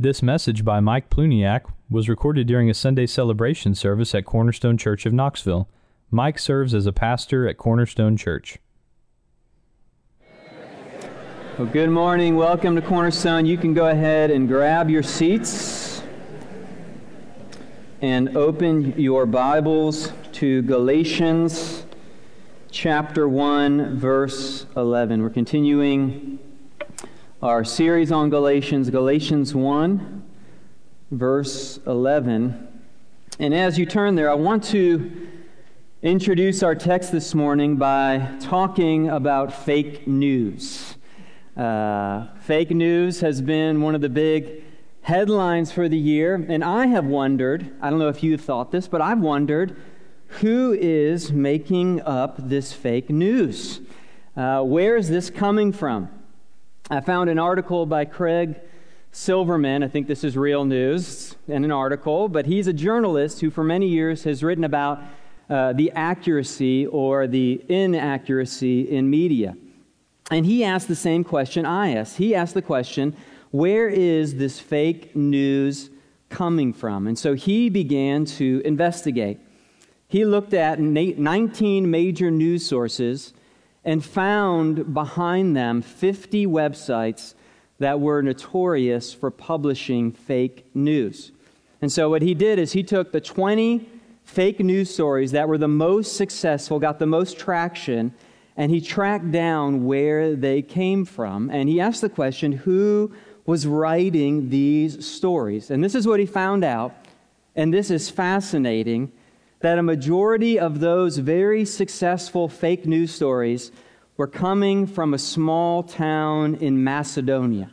This message by Mike Pluniak was recorded during a Sunday celebration service at Cornerstone Church of Knoxville. Mike serves as a pastor at Cornerstone Church. Well, good morning. Welcome to Cornerstone. You can go ahead and grab your seats and open your Bibles to Galatians chapter 1, verse 11. We're continuing our series on Galatians, Galatians 1, verse 11. And as you turn there, I want to introduce our text this morning by talking about fake news. Uh, fake news has been one of the big headlines for the year, and I have wondered I don't know if you've thought this, but I've wondered who is making up this fake news? Uh, where is this coming from? I found an article by Craig Silverman. I think this is real news in an article, but he's a journalist who, for many years, has written about uh, the accuracy or the inaccuracy in media. And he asked the same question I asked. He asked the question, where is this fake news coming from? And so he began to investigate. He looked at 19 major news sources and found behind them 50 websites that were notorious for publishing fake news. And so, what he did is he took the 20 fake news stories that were the most successful, got the most traction, and he tracked down where they came from. And he asked the question who was writing these stories? And this is what he found out, and this is fascinating that a majority of those very successful fake news stories were coming from a small town in Macedonia.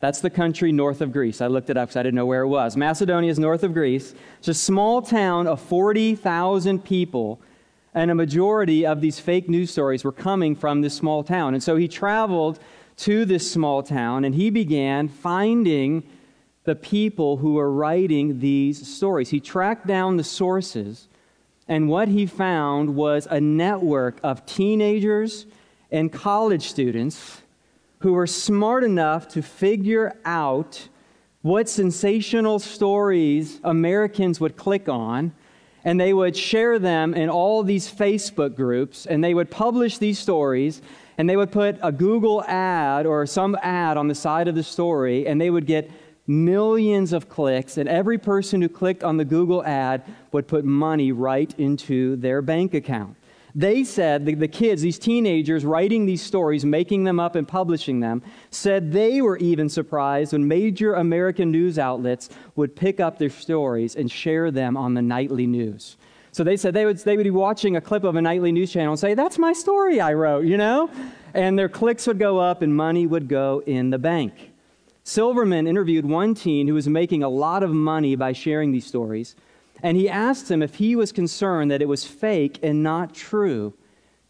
That's the country north of Greece. I looked it up because I didn't know where it was. Macedonia is north of Greece. It's a small town of 40,000 people, and a majority of these fake news stories were coming from this small town. And so he traveled to this small town and he began finding the people who were writing these stories. He tracked down the sources and what he found was a network of teenagers and college students who were smart enough to figure out what sensational stories Americans would click on. And they would share them in all these Facebook groups, and they would publish these stories, and they would put a Google ad or some ad on the side of the story, and they would get millions of clicks, and every person who clicked on the Google ad would put money right into their bank account. They said, the, the, kids, these teenagers writing these stories, making them up and publishing them, said they were even surprised when major American news outlets would pick up their stories and share them on the nightly news. So they said they would, they would be watching a clip of a nightly news channel and say, That's my story I wrote, you know? And their clicks would go up and money would go in the bank. Silverman interviewed one teen who was making a lot of money by sharing these stories, and he asked him if he was concerned that it was fake and not true.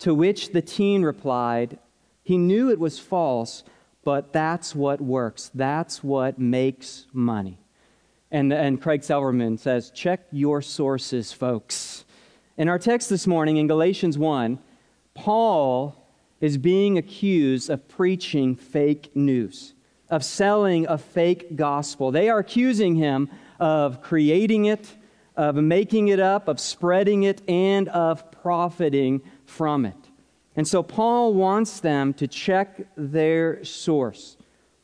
To which the teen replied, he knew it was false, but that's what works. That's what makes money. And, and Craig Silverman says, check your sources, folks. In our text this morning in Galatians 1, Paul is being accused of preaching fake news of selling a fake gospel. They are accusing him of creating it, of making it up, of spreading it, and of profiting from it. And so Paul wants them to check their source.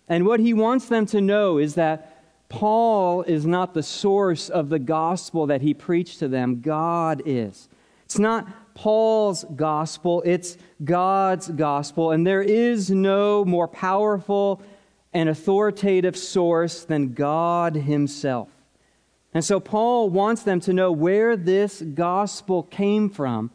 And what he wants them to know is that Paul is not the source of the gospel that he preached to them, God is. It's not Paul's gospel, it's God's gospel. And there is no more powerful an authoritative source than God Himself. And so Paul wants them to know where this gospel came from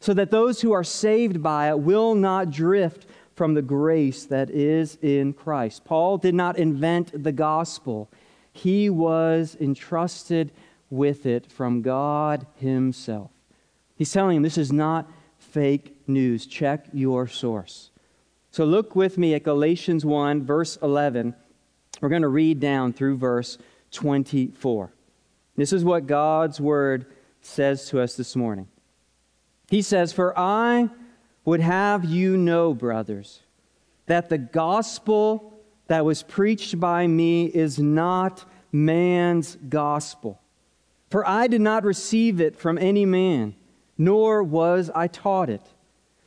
so that those who are saved by it will not drift from the grace that is in Christ. Paul did not invent the gospel, he was entrusted with it from God Himself. He's telling him this is not fake news. Check your source. So look with me at Galatians 1, verse 11. We're going to read down through verse 24. This is what God's word says to us this morning. He says, For I would have you know, brothers, that the gospel that was preached by me is not man's gospel. For I did not receive it from any man, nor was I taught it,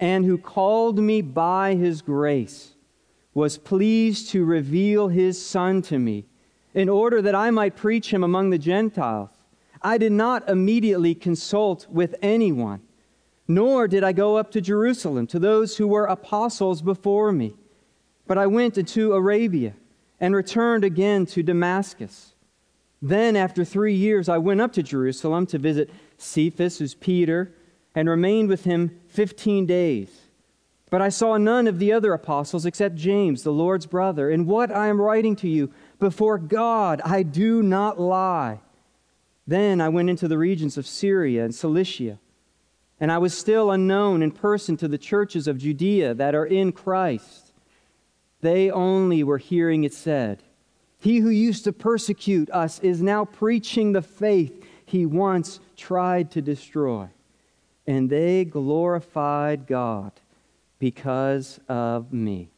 and who called me by his grace, was pleased to reveal his Son to me, in order that I might preach him among the Gentiles, I did not immediately consult with anyone nor did I go up to Jerusalem to those who were apostles before me. But I went into Arabia and returned again to Damascus. Then, after three years, I went up to Jerusalem to visit Cephas, who's Peter, and remained with him fifteen days. But I saw none of the other apostles except James, the Lord's brother. And what I am writing to you, before God, I do not lie. Then I went into the regions of Syria and Cilicia and I was still unknown in person to the churches of Judea that are in Christ. They only were hearing it said, He who used to persecute us is now preaching the faith he once tried to destroy. And they glorified God because of me.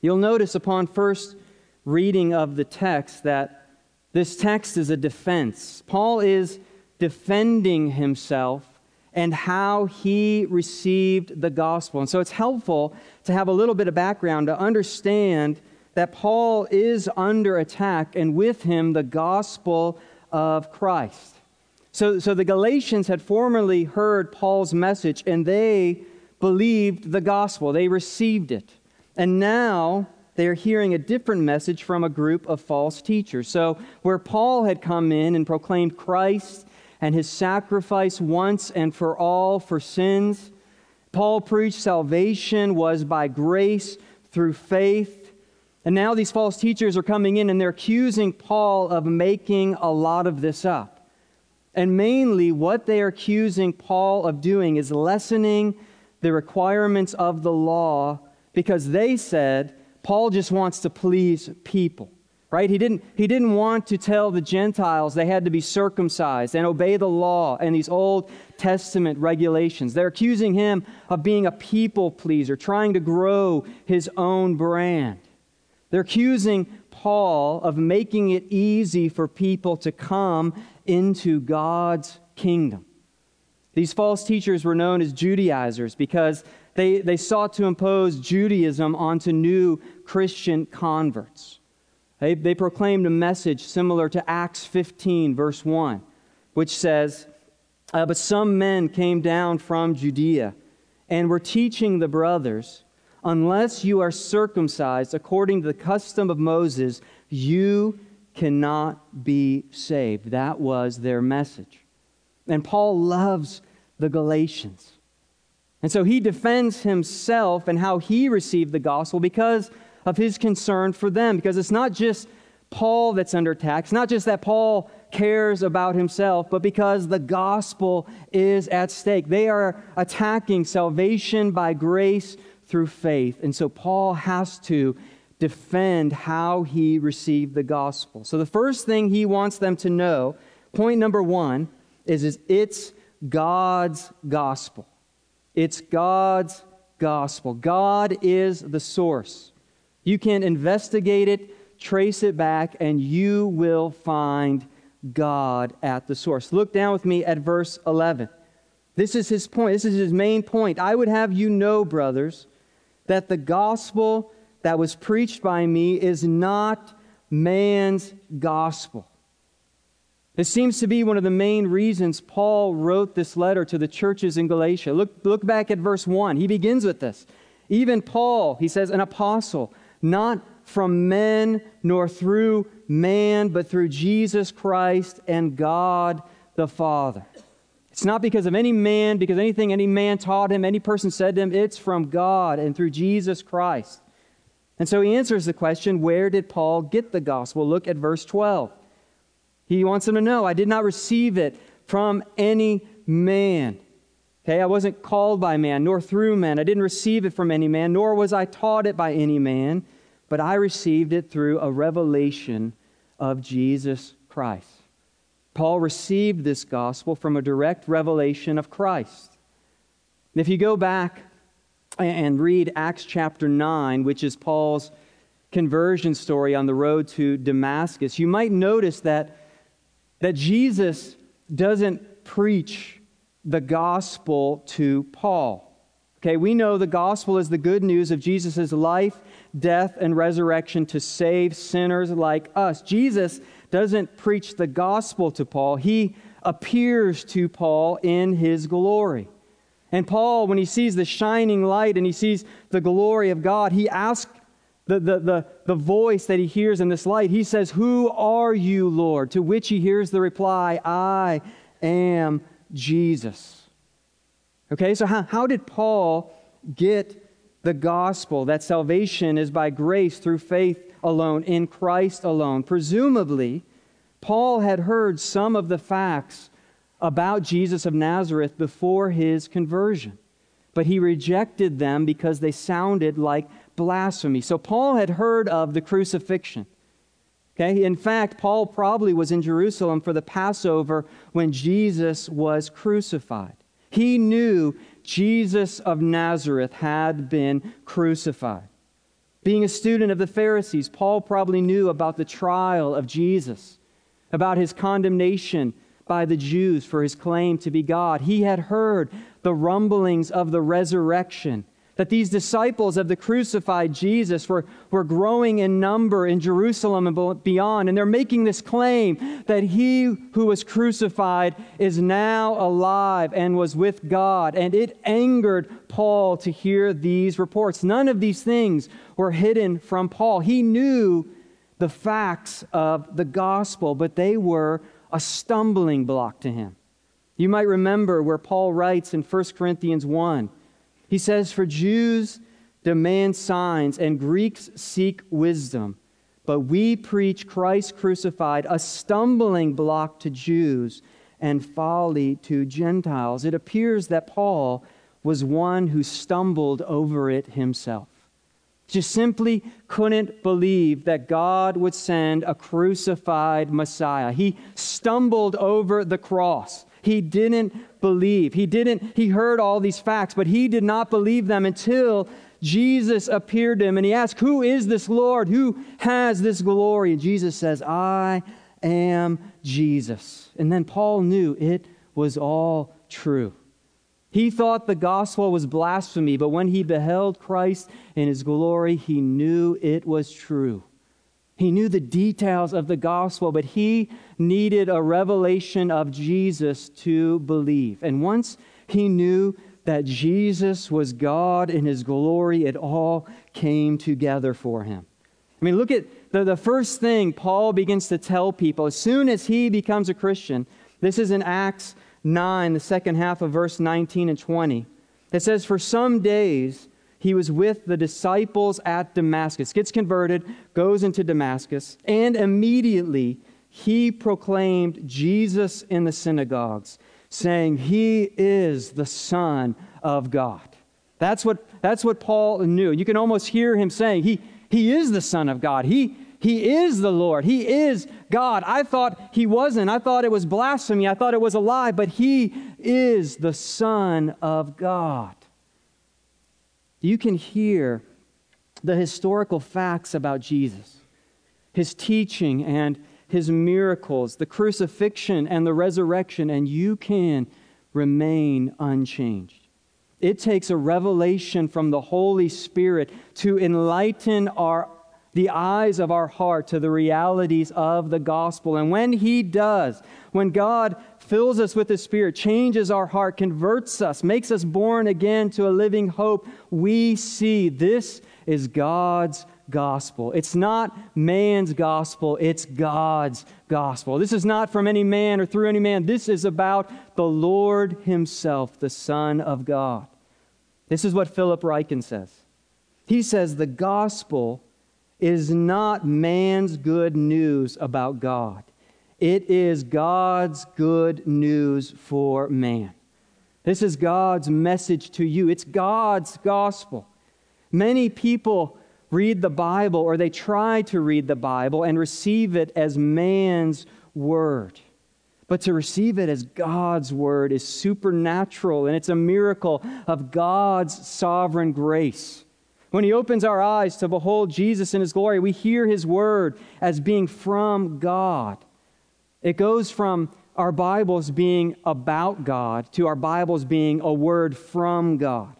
You'll notice upon first reading of the text that this text is a defense. Paul is defending himself and how he received the gospel. And so it's helpful to have a little bit of background to understand that Paul is under attack and with him the gospel of Christ. So, so the Galatians had formerly heard Paul's message and they believed the gospel, they received it. And now they are hearing a different message from a group of false teachers. So, where Paul had come in and proclaimed Christ and his sacrifice once and for all for sins. Paul preached salvation was by grace through faith. And now these false teachers are coming in and they're accusing Paul of making a lot of this up. And mainly, what they are accusing Paul of doing is lessening the requirements of the law because they said Paul just wants to please people right? He didn't, he didn't want to tell the Gentiles they had to be circumcised and obey the law and these Old Testament regulations. They're accusing him of being a people pleaser, trying to grow his own brand. They're accusing Paul of making it easy for people to come into God's kingdom. These false teachers were known as Judaizers because they, they sought to impose Judaism onto new Christian converts. They, they proclaimed a message similar to Acts 15, verse 1, which says, uh, But some men came down from Judea and were teaching the brothers, Unless you are circumcised according to the custom of Moses, you cannot be saved. That was their message. And Paul loves the Galatians. And so he defends himself and how he received the gospel because of his concern for them because it's not just Paul that's under attack. It's not just that Paul cares about himself, but because the gospel is at stake. They are attacking salvation by grace through faith. And so Paul has to defend how he received the gospel. So the first thing he wants them to know, point number one, is, is it's God's gospel. It's God's gospel. God is the source. You can investigate it, trace it back, and you will find God at the source. Look down with me at verse 11. This is his point. This is his main point. I would have you know, brothers, that the gospel that was preached by me is not man's gospel. This seems to be one of the main reasons Paul wrote this letter to the churches in Galatia. Look, look back at verse 1. He begins with this. Even Paul, he says, an apostle, not from men nor through man, but through Jesus Christ and God the Father. It's not because of any man, because anything any man taught him, any person said to him. It's from God and through Jesus Christ. And so he answers the question where did Paul get the gospel? Look at verse 12. He wants them to know I did not receive it from any man. Okay, I wasn't called by man, nor through man. I didn't receive it from any man, nor was I taught it by any man, but I received it through a revelation of Jesus Christ. Paul received this gospel from a direct revelation of Christ. If you go back and read Acts chapter 9, which is Paul's conversion story on the road to Damascus, you might notice that, that Jesus doesn't preach the gospel to Paul. Okay, we know the gospel is the good news of Jesus' life, death, and resurrection to save sinners like us. Jesus doesn't preach the gospel to Paul, he appears to Paul in his glory. And Paul, when he sees the shining light and he sees the glory of God, he asks the, the, the, the voice that he hears in this light. He says, Who are you, Lord? To which he hears the reply, I am Jesus. Okay, so how, how did Paul get the gospel that salvation is by grace through faith alone, in Christ alone? Presumably, Paul had heard some of the facts about Jesus of Nazareth before his conversion, but he rejected them because they sounded like blasphemy. So Paul had heard of the crucifixion. Okay? In fact, Paul probably was in Jerusalem for the Passover when Jesus was crucified. He knew Jesus of Nazareth had been crucified. Being a student of the Pharisees, Paul probably knew about the trial of Jesus, about his condemnation by the Jews for his claim to be God. He had heard the rumblings of the resurrection, that these disciples of the crucified Jesus were, were growing in number in Jerusalem and beyond. And they're making this claim that he who was crucified is now alive and was with God. And it angered Paul to hear these reports. None of these things were hidden from Paul. He knew the facts of the gospel, but they were a stumbling block to him. You might remember where Paul writes in 1 Corinthians 1. He says, For Jews demand signs and Greeks seek wisdom, but we preach Christ crucified, a stumbling block to Jews and folly to Gentiles. It appears that Paul was one who stumbled over it himself just simply couldn't believe that God would send a crucified Messiah. He stumbled over the cross. He didn't believe. He didn't he heard all these facts, but he did not believe them until Jesus appeared to him and he asked, "Who is this Lord? Who has this glory?" And Jesus says, "I am Jesus." And then Paul knew it was all true. He thought the gospel was blasphemy, but when he beheld Christ in his glory, he knew it was true. He knew the details of the gospel, but he needed a revelation of Jesus to believe. And once he knew that Jesus was God in his glory, it all came together for him. I mean, look at the, the first thing Paul begins to tell people as soon as he becomes a Christian. This is in Acts 9, the second half of verse 19 and 20. It says, For some days he was with the disciples at Damascus, gets converted, goes into Damascus, and immediately he proclaimed Jesus in the synagogues, saying, He is the Son of God. That's what, that's what Paul knew. You can almost hear him saying, He, he is the Son of God. He, he is the Lord. He is God. I thought he wasn't. I thought it was blasphemy. I thought it was a lie, but he is the Son of God. You can hear the historical facts about Jesus, his teaching and his miracles, the crucifixion and the resurrection, and you can remain unchanged. It takes a revelation from the Holy Spirit to enlighten our the eyes of our heart to the realities of the gospel. And when He does, when God fills us with the Spirit, changes our heart, converts us, makes us born again to a living hope, we see this is God's gospel. It's not man's gospel, it's God's gospel. This is not from any man or through any man. This is about the Lord Himself, the Son of God. This is what Philip Ryken says. He says the gospel is not man's good news about God, it is God's good news for man. This is God's message to you. It's God's gospel. Many people read the Bible or they try to read the Bible and receive it as man's word. But to receive it as God's word is supernatural and it's a miracle of God's sovereign grace. When He opens our eyes to behold Jesus in His glory, we hear His word as being from God. It goes from our Bibles being about God to our Bibles being a word from God.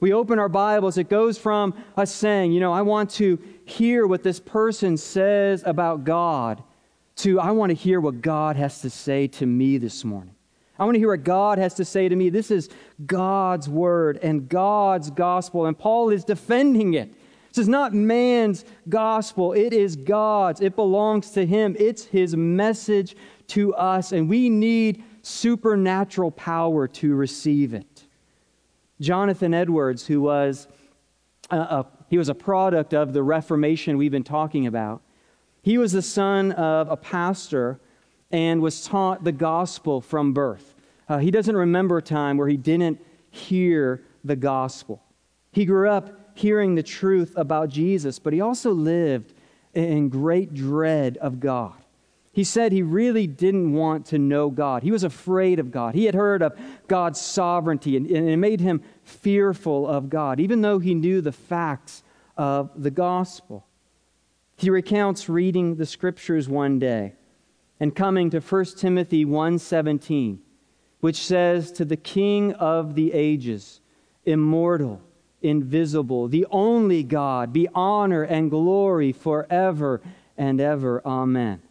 We open our Bibles, it goes from us saying, you know, I want to hear what this person says about God to I want to hear what God has to say to me this morning. I want to hear what God has to say to me. This is God's word and God's gospel, and Paul is defending it. This is not man's gospel, it is God's. It belongs to Him, it's His message to us, and we need supernatural power to receive it. Jonathan Edwards, who was a, a, he was a product of the Reformation we've been talking about, he was the son of a pastor and was taught the gospel from birth. Uh, he doesn't remember a time where he didn't hear the gospel. He grew up hearing the truth about Jesus, but he also lived in great dread of God. He said he really didn't want to know God. He was afraid of God. He had heard of God's sovereignty, and, and it made him fearful of God, even though he knew the facts of the gospel. He recounts reading the scriptures one day and coming to 1 Timothy 1:17, which says to the king of the ages, immortal, invisible, the only God, be honor and glory forever and ever. Amen.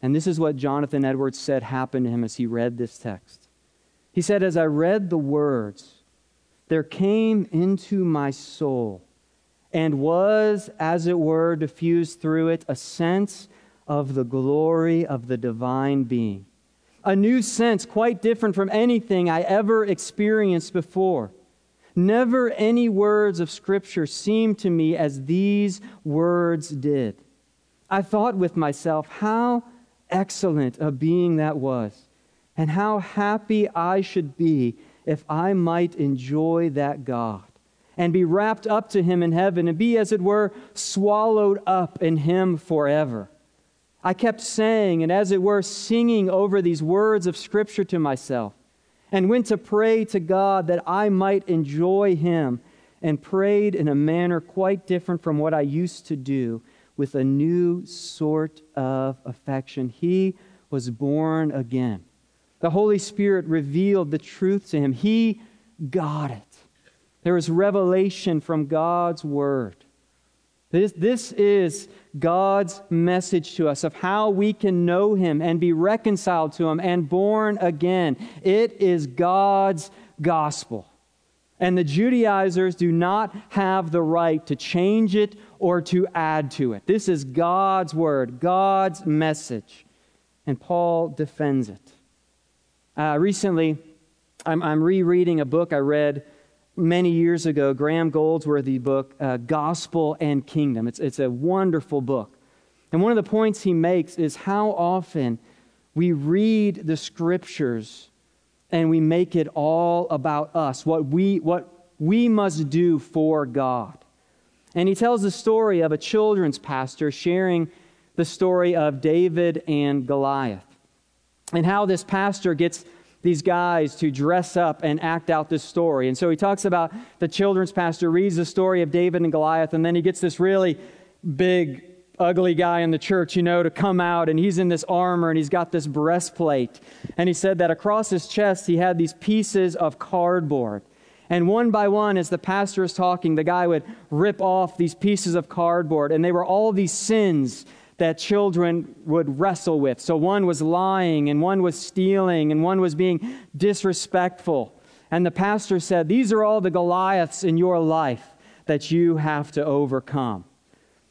And this is what Jonathan Edwards said happened to him as he read this text. He said, As I read the words, there came into my soul and was, as it were, diffused through it a sense of the glory of the divine being. A new sense, quite different from anything I ever experienced before. Never any words of Scripture seemed to me as these words did. I thought with myself, how excellent a being that was, and how happy I should be if I might enjoy that God and be wrapped up to him in heaven and be, as it were, swallowed up in him forever. I kept saying and, as it were, singing over these words of Scripture to myself and went to pray to God that I might enjoy him and prayed in a manner quite different from what I used to do with a new sort of affection. He was born again. The Holy Spirit revealed the truth to him. He got it. There is revelation from God's Word. This, this is God's message to us of how we can know Him and be reconciled to Him and born again. It is God's gospel. And the Judaizers do not have the right to change it or to add to it. This is God's word, God's message. And Paul defends it. Uh, recently, I'm, I'm rereading a book I read many years ago, Graham Goldsworthy book, uh, Gospel and Kingdom. It's, it's a wonderful book. And one of the points he makes is how often we read the scriptures and we make it all about us, what we, what we must do for God. And he tells the story of a children's pastor sharing the story of David and Goliath and how this pastor gets these guys to dress up and act out this story. And so he talks about the children's pastor reads the story of David and Goliath, and then he gets this really big, ugly guy in the church, you know, to come out, and he's in this armor and he's got this breastplate. And he said that across his chest he had these pieces of cardboard. And one by one, as the pastor is talking, the guy would rip off these pieces of cardboard, and they were all these sins that children would wrestle with. So one was lying, and one was stealing, and one was being disrespectful. And the pastor said, These are all the Goliaths in your life that you have to overcome.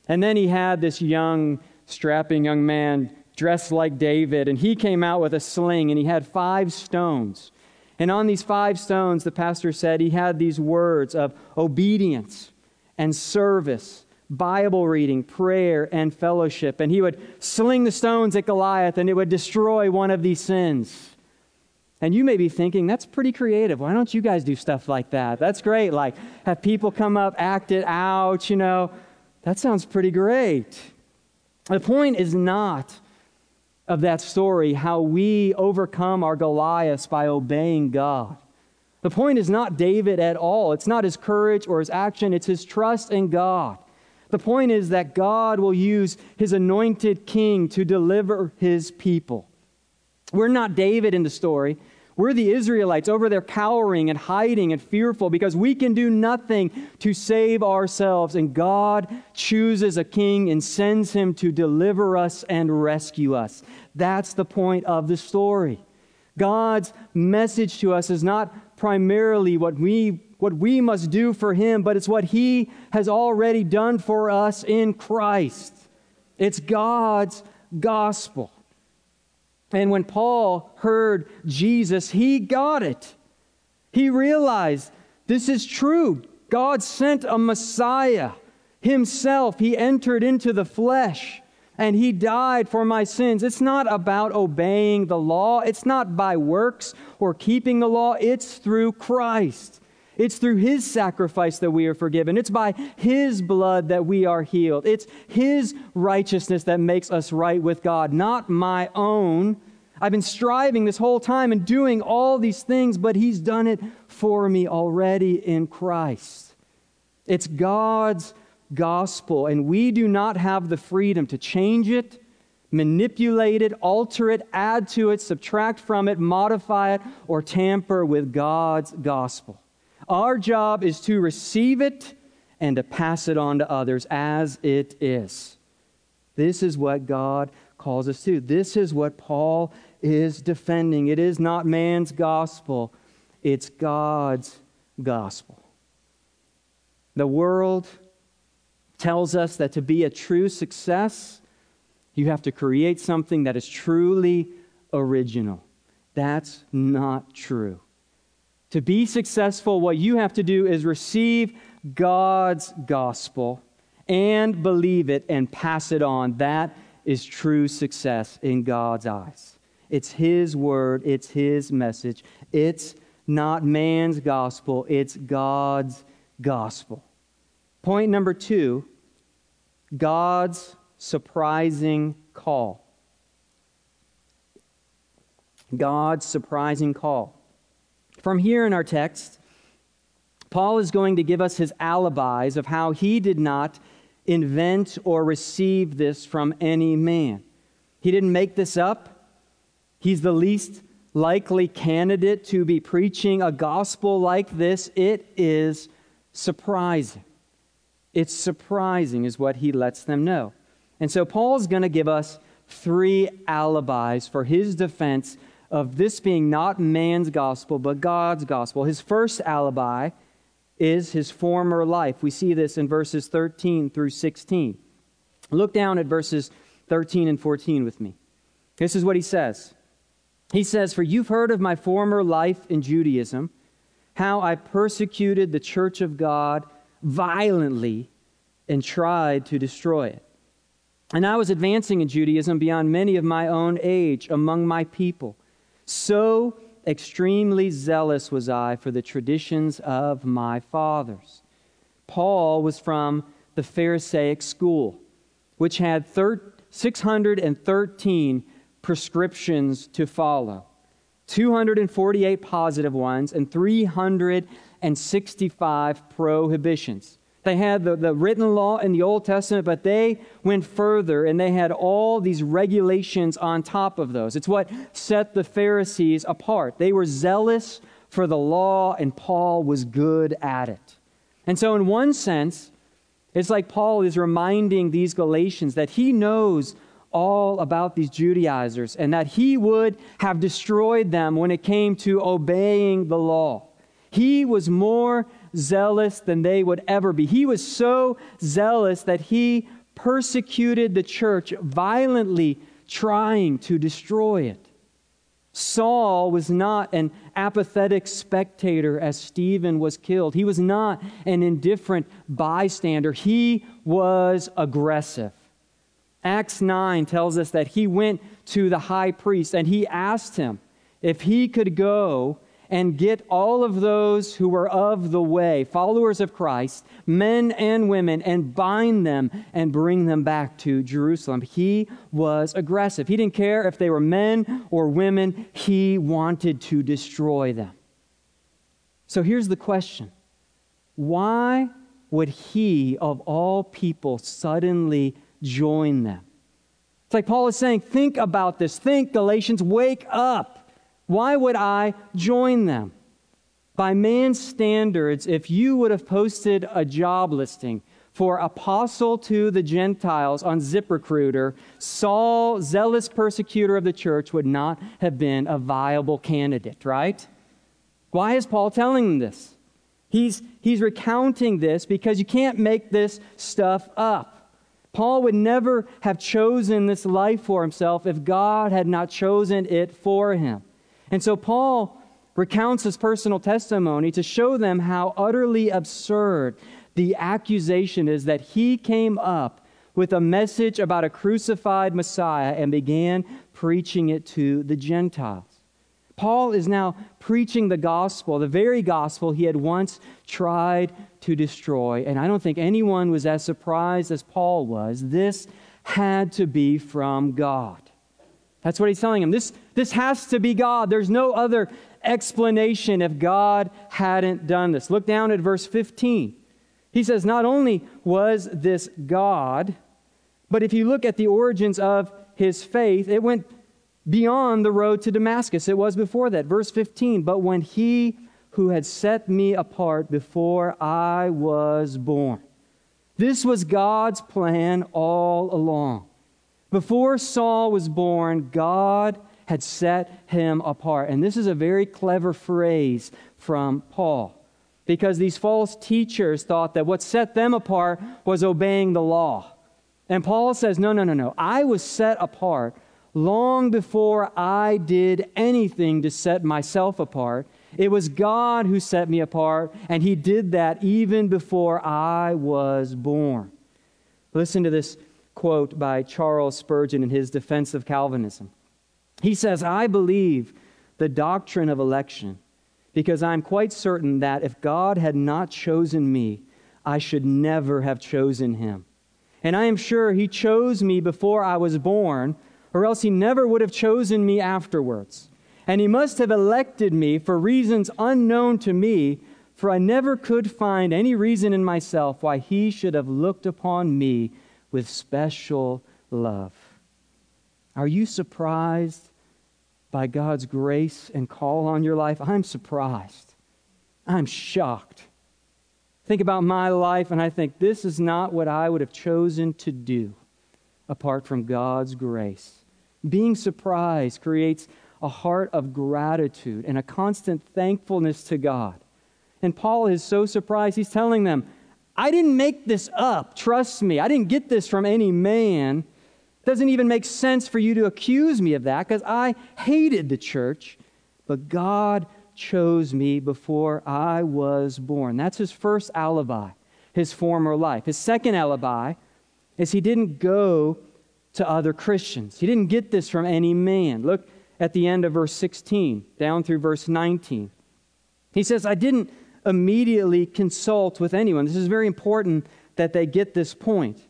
And then he had this young, strapping young man dressed like David, and he came out with a sling, and he had five stones. And on these five stones, the pastor said he had these words of obedience and service, Bible reading, prayer, and fellowship. And he would sling the stones at Goliath, and it would destroy one of these sins. And you may be thinking, that's pretty creative. Why don't you guys do stuff like that? That's great. Like, have people come up, act it out, you know. That sounds pretty great. The point is not of that story how we overcome our Goliaths by obeying God. The point is not David at all. It's not his courage or his action, it's his trust in God. The point is that God will use his anointed king to deliver his people. We're not David in the story. We're the Israelites over there cowering and hiding and fearful because we can do nothing to save ourselves. And God chooses a king and sends him to deliver us and rescue us. That's the point of the story. God's message to us is primarily what we, what we must do for him, but it's what he has already done for us in Christ. It's God's gospel. And when Paul heard Jesus, he got it. He realized this is true. God sent a Messiah himself. He entered into the flesh and he died for my sins. It's not about obeying the law, it's not by works or keeping the law, it's through Christ. It's through His sacrifice that we are forgiven. It's by His blood that we are healed. It's His righteousness that makes us right with God, not my own. I've been striving this whole time and doing all these things, but He's done it for me already in Christ. It's God's gospel, and we do not have the freedom to change it, manipulate it, alter it, add to it, subtract from it, modify it, or tamper with God's gospel. Our job is to receive it and to pass it on to others as it is. This is what God calls us to. This is what Paul is defending. It is not man's gospel, it's God's gospel. The world tells us that to be a true success, you have to create something that is truly original. That's not true. To be successful, what you have to do is receive God's gospel and believe it and pass it on. That is true success in God's eyes. It's His word, it's His message. It's not man's gospel, it's God's gospel. Point number two God's surprising call. God's surprising call. From here in our text, Paul is going to give us his alibis of how he did not invent or receive this from any man. He didn't make this up. He's the least likely candidate to be preaching a gospel like this. It is surprising. It's surprising, is what he lets them know. And so Paul's going to give us three alibis for his defense of this being not man's gospel, but God's gospel. His first alibi is his former life. We see this in verses 13 through 16. Look down at verses 13 and 14 with me. This is what he says. He says, For you've heard of my former life in Judaism, how I persecuted the church of God violently and tried to destroy it. And I was advancing in Judaism beyond many of my own age among my people so extremely zealous was I for the traditions of my fathers. Paul was from the Pharisaic school, which had 613 prescriptions to follow 248 positive ones and 365 prohibitions. They had the, the written law in the Old Testament, but they went further and they had all these regulations on top of those. It's what set the Pharisees apart. They were zealous for the law, and Paul was good at it. And so, in one sense, it's like Paul is reminding these Galatians that he knows all about these Judaizers and that he would have destroyed them when it came to obeying the law. He was more zealous than they would ever be. He was so zealous that he persecuted the church, violently trying to destroy it. Saul was not an apathetic spectator as Stephen was killed. He was not an indifferent bystander. He was aggressive. Acts 9 tells us that he went to the high priest and he asked him if he could go and get all of those who were of the way, followers of Christ, men and women, and bind them and bring them back to Jerusalem. He was aggressive. He didn't care if they were men or women, he wanted to destroy them. So here's the question Why would he, of all people, suddenly join them? It's like Paul is saying, think about this. Think, Galatians, wake up. Why would I join them? By man's standards, if you would have posted a job listing for apostle to the Gentiles on ZipRecruiter, Saul, zealous persecutor of the church, would not have been a viable candidate, right? Why is Paul telling them this? He's, he's recounting this because you can't make this stuff up. Paul would never have chosen this life for himself if God had not chosen it for him. And so Paul recounts his personal testimony to show them how utterly absurd the accusation is that he came up with a message about a crucified Messiah and began preaching it to the Gentiles. Paul is now preaching the gospel, the very gospel he had once tried to destroy. And I don't think anyone was as surprised as Paul was. This had to be from God. That's what he's telling him. This, this has to be God. There's no other explanation if God hadn't done this. Look down at verse 15. He says, Not only was this God, but if you look at the origins of his faith, it went beyond the road to Damascus. It was before that. Verse 15. But when he who had set me apart before I was born, this was God's plan all along. Before Saul was born, God had set him apart. And this is a very clever phrase from Paul because these false teachers thought that what set them apart was obeying the law. And Paul says, No, no, no, no. I was set apart long before I did anything to set myself apart. It was God who set me apart, and He did that even before I was born. Listen to this quote by Charles Spurgeon in his defense of Calvinism. He says, I believe the doctrine of election because I'm quite certain that if God had not chosen me, I should never have chosen him. And I am sure he chose me before I was born, or else he never would have chosen me afterwards. And he must have elected me for reasons unknown to me, for I never could find any reason in myself why he should have looked upon me with special love. Are you surprised by God's grace and call on your life? I'm surprised. I'm shocked. Think about my life, and I think this is not what I would have chosen to do apart from God's grace. Being surprised creates a heart of gratitude and a constant thankfulness to God. And Paul is so surprised, he's telling them, I didn't make this up. Trust me. I didn't get this from any man. It doesn't even make sense for you to accuse me of that because I hated the church, but God chose me before I was born. That's his first alibi, his former life. His second alibi is he didn't go to other Christians. He didn't get this from any man. Look at the end of verse 16, down through verse 19. He says, I didn't immediately consult with anyone. This is very important that they get this point.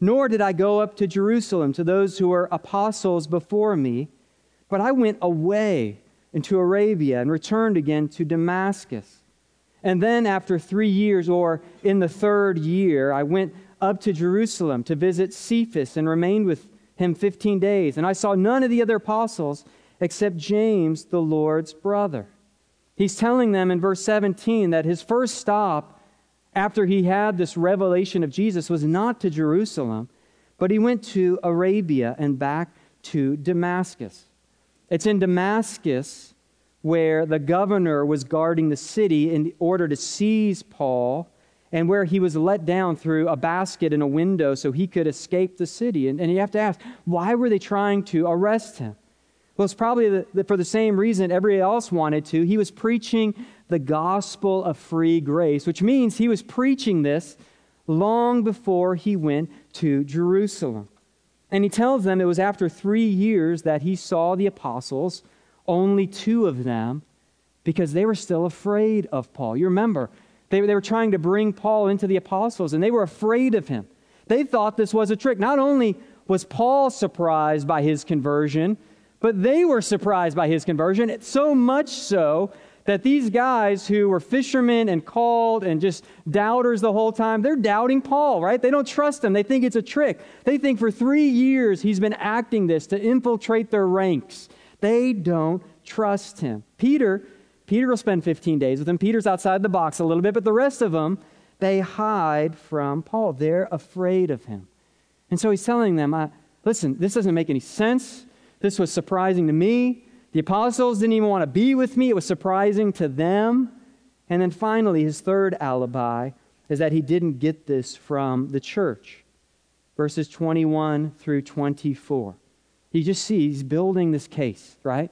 Nor did I go up to Jerusalem to those who were apostles before me, but I went away into Arabia and returned again to Damascus. And then, after three years, or in the third year, I went up to Jerusalem to visit Cephas and remained with him 15 days. And I saw none of the other apostles except James, the Lord's brother. He's telling them in verse 17 that his first stop after he had this revelation of Jesus was not to Jerusalem, but he went to Arabia and back to Damascus. It's in Damascus where the governor was guarding the city in order to seize Paul and where he was let down through a basket in a window so he could escape the city. And, and you have to ask, why were they trying to arrest him? Well, it's probably the, the, for the same reason everybody else wanted to. He was preaching the gospel of free grace, which means he was preaching this long before he went to Jerusalem. And he tells them it was after three years that he saw the apostles, only two of them, because they were still afraid of Paul. You remember, they, they were trying to bring Paul into the apostles, and they were afraid of him. They thought this was a trick. Not only was Paul surprised by his conversion, but they were surprised by his conversion, it's so much so that these guys who were fishermen and called and just doubters the whole time, they're doubting Paul, right? They don't trust him. They think it's a trick. They think for three years he's been acting this to infiltrate their ranks. They don't trust him. Peter, Peter will spend 15 days with him. Peter's outside the box a little bit, but the rest of them, they hide from Paul. They're afraid of him. And so he's telling them, listen, this doesn't make any sense. This was surprising to me. The apostles didn't even want to be with me. It was surprising to them. And then finally, his third alibi is that he didn't get this from the church. Verses 21 through 24. You just see he's building this case, right?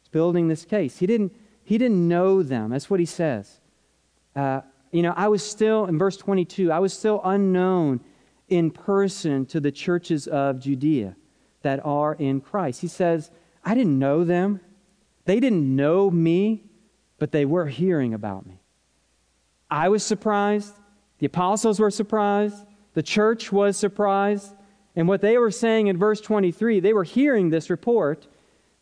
He's building this case. He didn't, he didn't know them. That's what he says. Uh, you know, I was still, in verse 22, I was still unknown in person to the churches of Judea that are in Christ. He says, I didn't know them. They didn't know me, but they were hearing about me. I was surprised. The apostles were surprised. The church was surprised. And what they were saying in verse 23, they were hearing this report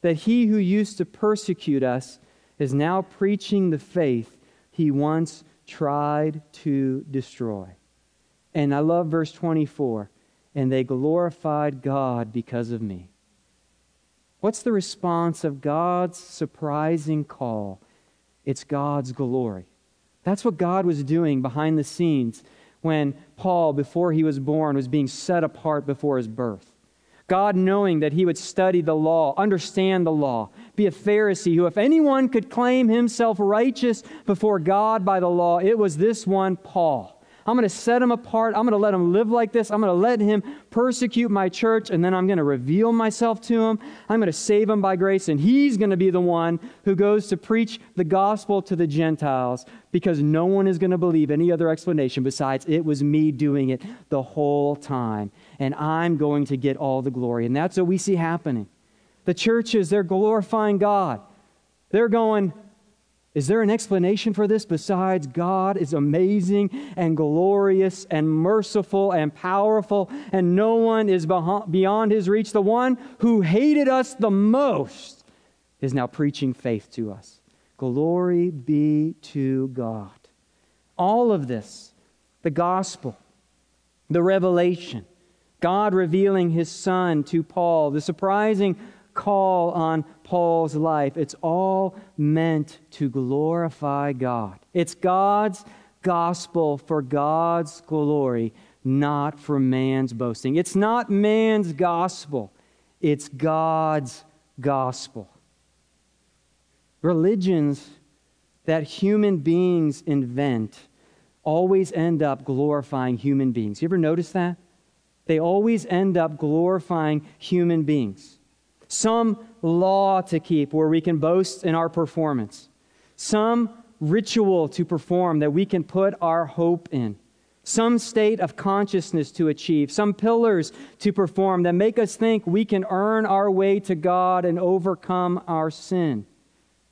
that he who used to persecute us is now preaching the faith he once tried to destroy. And I love verse 24. And they glorified God because of me. What's the response of God's surprising call? It's God's glory. That's what God was doing behind the scenes when Paul, before he was born, was being set apart before his birth. God, knowing that he would study the law, understand the law, be a Pharisee who, if anyone could claim himself righteous before God by the law, it was this one, Paul. I'm going to set him apart. I'm going to let him live like this. I'm going to let him persecute my church, and then I'm going to reveal myself to him. I'm going to save him by grace, and he's going to be the one who goes to preach the gospel to the Gentiles because no one is going to believe any other explanation besides it was me doing it the whole time, and I'm going to get all the glory. And that's what we see happening. The churches, they're glorifying God. They're going, is there an explanation for this besides God is amazing and glorious and merciful and powerful, and no one is beyond his reach? The one who hated us the most is now preaching faith to us. Glory be to God. All of this, the gospel, the revelation, God revealing his son to Paul, the surprising call on Paul's life, it's all meant to glorify God. It's God's gospel for God's glory, not for man's boasting. It's not man's gospel, it's God's gospel. Religions that human beings invent always end up glorifying human beings. You ever notice that? They always end up glorifying human beings some law to keep where we can boast in our performance, some ritual to perform that we can put our hope in, some state of consciousness to achieve, some pillars to perform that make us think we can earn our way to God and overcome our sin.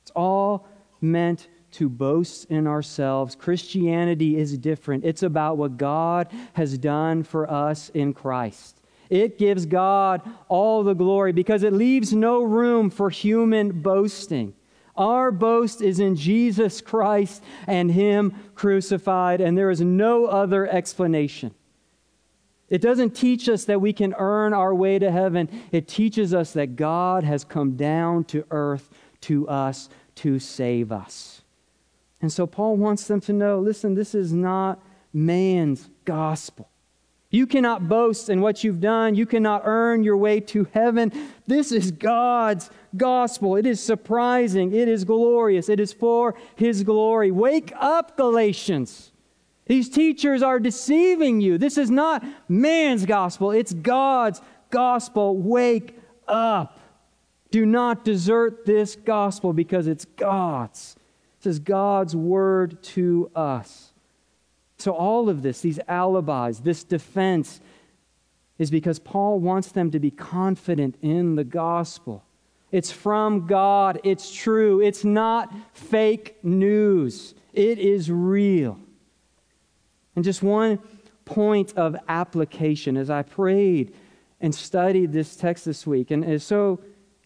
It's all meant to boast in ourselves. Christianity is different. It's about what God has done for us in Christ. It gives God all the glory because it leaves no room for human boasting. Our boast is in Jesus Christ and Him crucified, and there is no other explanation. It doesn't teach us that we can earn our way to heaven. It teaches us that God has come down to earth to us to save us. And so Paul wants them to know listen, this is not man's gospel. You cannot boast in what you've done. You cannot earn your way to heaven. This is God's gospel. It is surprising. It is glorious. It is for His glory. Wake up, Galatians. These teachers are deceiving you. This is not man's gospel, it's God's gospel. Wake up. Do not desert this gospel because it's God's. This is God's word to us. So, all of this, these alibis, this defense, is because Paul wants them to be confident in the gospel. It's from God, it's true, it's not fake news, it is real. And just one point of application as I prayed and studied this text this week, and it's so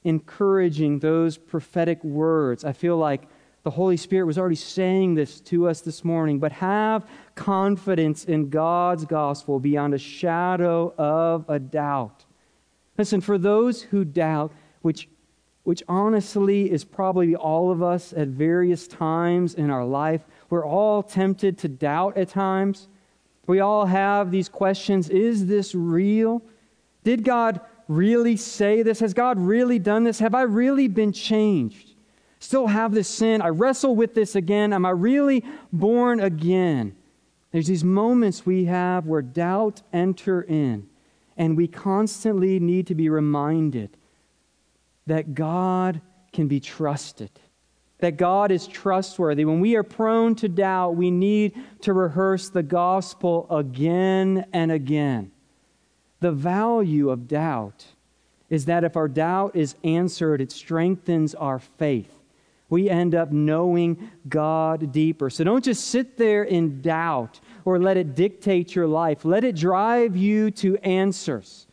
encouraging those prophetic words. I feel like the Holy Spirit was already saying this to us this morning, but have confidence in God's gospel beyond a shadow of a doubt. Listen, for those who doubt, which, which honestly is probably all of us at various times in our life, we're all tempted to doubt at times. We all have these questions Is this real? Did God really say this? Has God really done this? Have I really been changed? Still have this sin. I wrestle with this again. Am I really born again? There's these moments we have where doubt enter in, and we constantly need to be reminded that God can be trusted. That God is trustworthy. When we are prone to doubt, we need to rehearse the gospel again and again. The value of doubt is that if our doubt is answered, it strengthens our faith we end up knowing God deeper. So don't just sit there in doubt or let it dictate your life. Let it drive you to answers.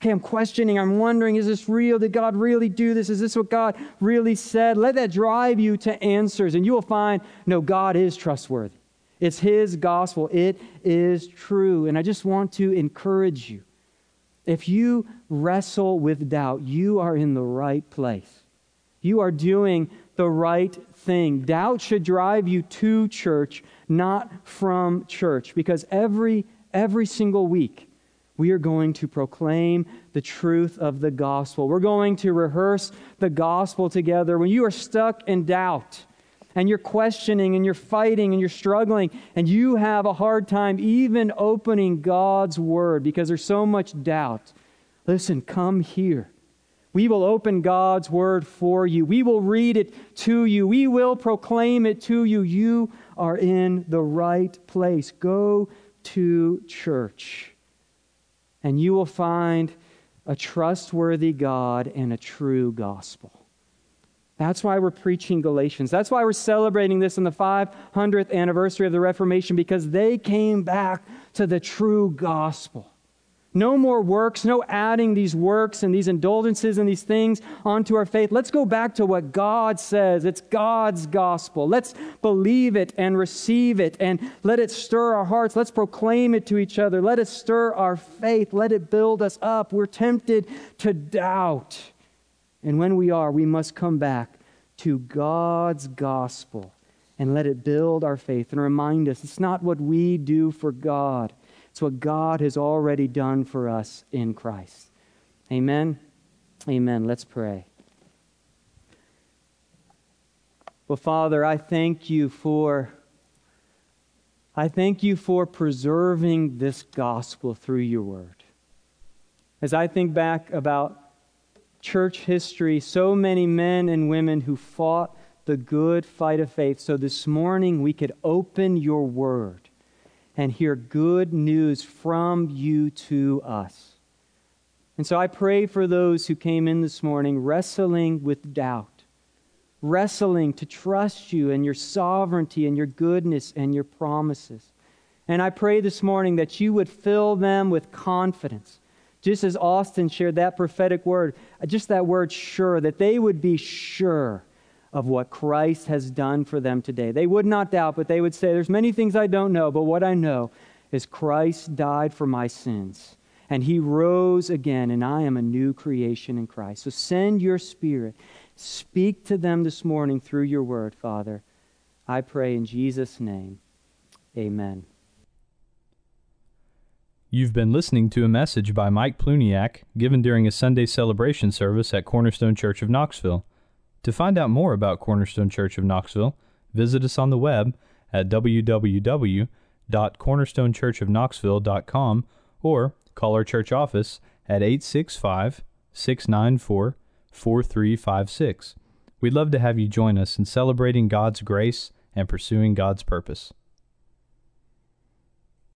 Okay, I'm questioning, I'm wondering, is this real? Did God really do this? Is this what God really said? Let that drive you to answers, and you will find no, God is trustworthy. It's His gospel, it is true. And I just want to encourage you. If you wrestle with doubt, you are in the right place. You are doing the right thing. Doubt should drive you to church, not from church, because every, every single week, we are going to proclaim the truth of the gospel. We're going to rehearse the gospel together. When you are stuck in doubt and you're questioning and you're fighting and you're struggling and you have a hard time even opening God's word because there's so much doubt, listen, come here. We will open God's word for you. We will read it to you. We will proclaim it to you. You are in the right place. Go to church, and you will find a trustworthy God and a true gospel. That's why we're preaching Galatians. That's why we're celebrating this on the 500th anniversary of the Reformation, because they came back to the true gospel. No more works, no adding these works and these indulgences and these things onto our faith. Let's go back to what God says. It's God's gospel. Let's believe it and receive it and let it stir our hearts. Let's proclaim it to each other. Let it stir our faith. Let it build us up. We're tempted to doubt. And when we are, we must come back to God's gospel and let it build our faith and remind us it's not what we do for God it's what God has already done for us in Christ. Amen. Amen. Let's pray. Well, Father, I thank you for I thank you for preserving this gospel through your word. As I think back about church history, so many men and women who fought the good fight of faith. So this morning we could open your word and hear good news from you to us. And so I pray for those who came in this morning wrestling with doubt, wrestling to trust you and your sovereignty and your goodness and your promises. And I pray this morning that you would fill them with confidence. Just as Austin shared that prophetic word, just that word sure, that they would be sure of what Christ has done for them today. They would not doubt, but they would say, There's many things I don't know, but what I know is Christ died for my sins, and he rose again, and I am a new creation in Christ. So send your spirit. Speak to them this morning through your word, Father. I pray in Jesus' name. Amen. You've been listening to a message by Mike Pluniak given during a Sunday celebration service at Cornerstone Church of Knoxville. To find out more about Cornerstone Church of Knoxville, visit us on the web at www.cornerstonechurchofknoxville.com or call our church office at 865 694 4356. We'd love to have you join us in celebrating God's grace and pursuing God's purpose.